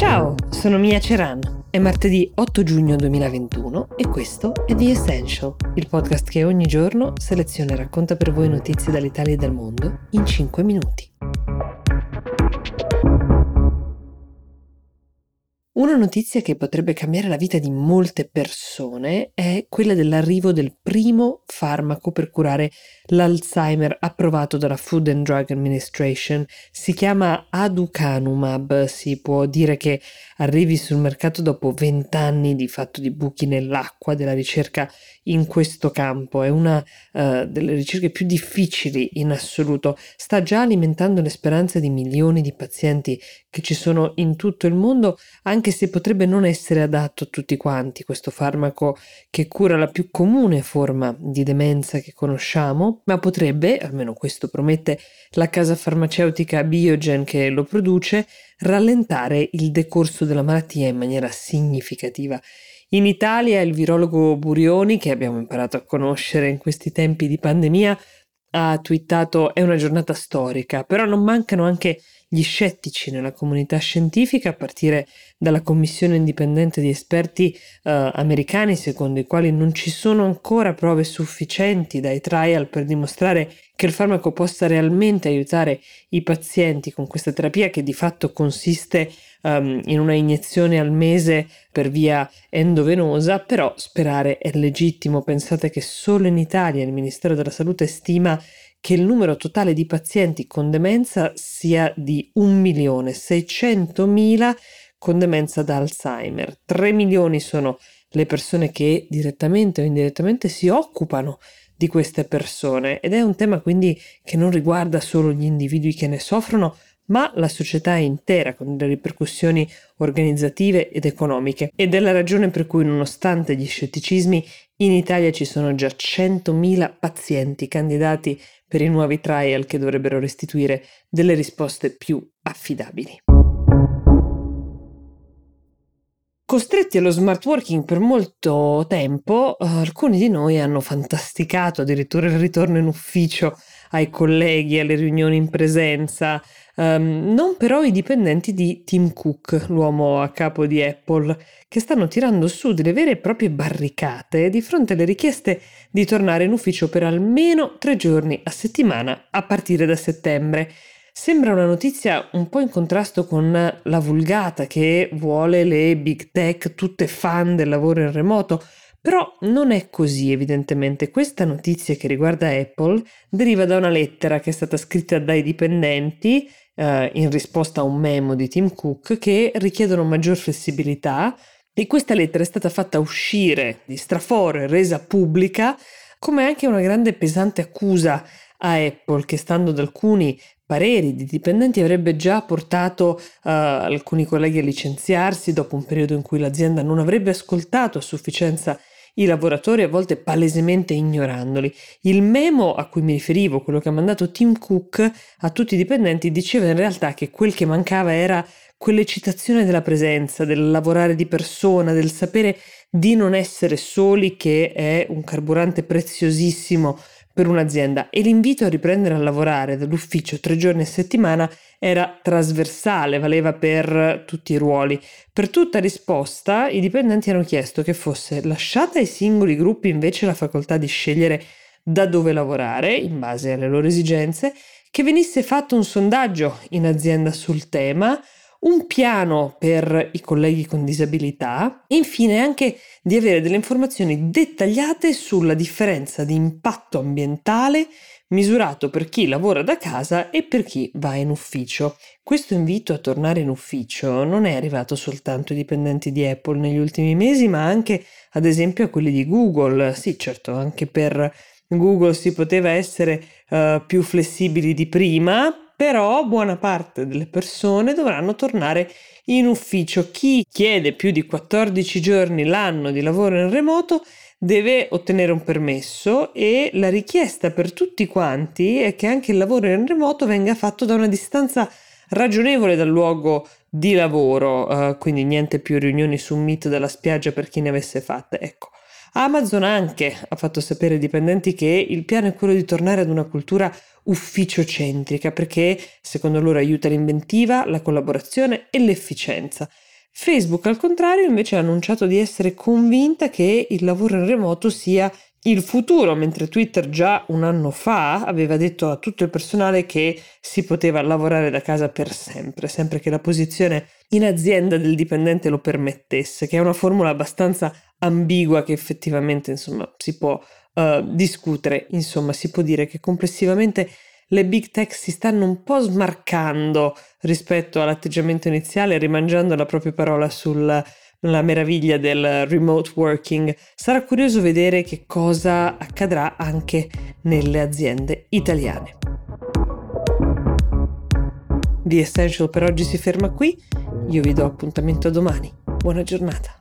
Ciao, sono Mia Ceran. È martedì 8 giugno 2021 e questo è The Essential, il podcast che ogni giorno seleziona e racconta per voi notizie dall'Italia e dal mondo in 5 minuti. Una notizia che potrebbe cambiare la vita di molte persone è quella dell'arrivo del primo farmaco per curare l'Alzheimer approvato dalla Food and Drug Administration. Si chiama Aducanumab, si può dire che arrivi sul mercato dopo vent'anni di fatto di buchi nell'acqua della ricerca in questo campo. È una uh, delle ricerche più difficili in assoluto. Sta già alimentando le speranze di milioni di pazienti che ci sono in tutto il mondo, anche se potrebbe non essere adatto a tutti quanti questo farmaco che cura la più comune forma di demenza che conosciamo ma potrebbe, almeno questo promette la casa farmaceutica Biogen che lo produce, rallentare il decorso della malattia in maniera significativa. In Italia il virologo Burioni, che abbiamo imparato a conoscere in questi tempi di pandemia, ha twittato è una giornata storica, però non mancano anche gli scettici nella comunità scientifica, a partire dalla commissione indipendente di esperti eh, americani, secondo i quali non ci sono ancora prove sufficienti dai trial per dimostrare che il farmaco possa realmente aiutare i pazienti con questa terapia che di fatto consiste um, in una iniezione al mese per via endovenosa, però sperare è legittimo. Pensate che solo in Italia il Ministero della Salute stima che il numero totale di pazienti con demenza sia di 1.600.000 con demenza da Alzheimer. 3 milioni sono le persone che direttamente o indirettamente si occupano di queste persone ed è un tema quindi che non riguarda solo gli individui che ne soffrono, ma la società intera con delle ripercussioni organizzative ed economiche. Ed è la ragione per cui, nonostante gli scetticismi, in Italia ci sono già 100.000 pazienti candidati per i nuovi trial che dovrebbero restituire delle risposte più affidabili. Costretti allo smart working per molto tempo, alcuni di noi hanno fantasticato addirittura il ritorno in ufficio ai colleghi, alle riunioni in presenza, um, non però i dipendenti di Tim Cook, l'uomo a capo di Apple, che stanno tirando su delle vere e proprie barricate di fronte alle richieste di tornare in ufficio per almeno tre giorni a settimana a partire da settembre. Sembra una notizia un po' in contrasto con la vulgata che vuole le big tech tutte fan del lavoro in remoto, però non è così evidentemente. Questa notizia che riguarda Apple deriva da una lettera che è stata scritta dai dipendenti eh, in risposta a un memo di Tim Cook che richiedono maggior flessibilità e questa lettera è stata fatta uscire di straforo e resa pubblica come anche una grande e pesante accusa a Apple che stando ad alcuni pareri di dipendenti avrebbe già portato uh, alcuni colleghi a licenziarsi dopo un periodo in cui l'azienda non avrebbe ascoltato a sufficienza i lavoratori a volte palesemente ignorandoli. Il memo a cui mi riferivo, quello che ha mandato Tim Cook a tutti i dipendenti, diceva in realtà che quel che mancava era quell'eccitazione della presenza, del lavorare di persona, del sapere di non essere soli, che è un carburante preziosissimo per un'azienda e l'invito a riprendere a lavorare dall'ufficio tre giorni a settimana era trasversale, valeva per tutti i ruoli. Per tutta risposta i dipendenti hanno chiesto che fosse lasciata ai singoli gruppi invece la facoltà di scegliere da dove lavorare in base alle loro esigenze, che venisse fatto un sondaggio in azienda sul tema, un piano per i colleghi con disabilità e infine anche di avere delle informazioni dettagliate sulla differenza di impatto ambientale misurato per chi lavora da casa e per chi va in ufficio. Questo invito a tornare in ufficio non è arrivato soltanto ai dipendenti di Apple negli ultimi mesi, ma anche ad esempio a quelli di Google. Sì, certo, anche per Google si poteva essere uh, più flessibili di prima, però buona parte delle persone dovranno tornare in ufficio. Chi chiede più di 14 giorni l'anno di lavoro in remoto deve ottenere un permesso e la richiesta per tutti quanti è che anche il lavoro in remoto venga fatto da una distanza ragionevole dal luogo di lavoro, uh, quindi niente più riunioni su Meet dalla spiaggia per chi ne avesse fatte. Ecco. Amazon anche ha fatto sapere ai dipendenti che il piano è quello di tornare ad una cultura ufficiocentrica perché secondo loro aiuta l'inventiva, la collaborazione e l'efficienza. Facebook al contrario invece ha annunciato di essere convinta che il lavoro in remoto sia il futuro, mentre Twitter già un anno fa aveva detto a tutto il personale che si poteva lavorare da casa per sempre, sempre che la posizione in azienda del dipendente lo permettesse, che è una formula abbastanza ambigua che effettivamente insomma si può uh, discutere, insomma si può dire che complessivamente le big tech si stanno un po' smarcando rispetto all'atteggiamento iniziale, rimangiando la propria parola sulla meraviglia del remote working. Sarà curioso vedere che cosa accadrà anche nelle aziende italiane. The Essential per oggi si ferma qui, io vi do appuntamento domani. Buona giornata.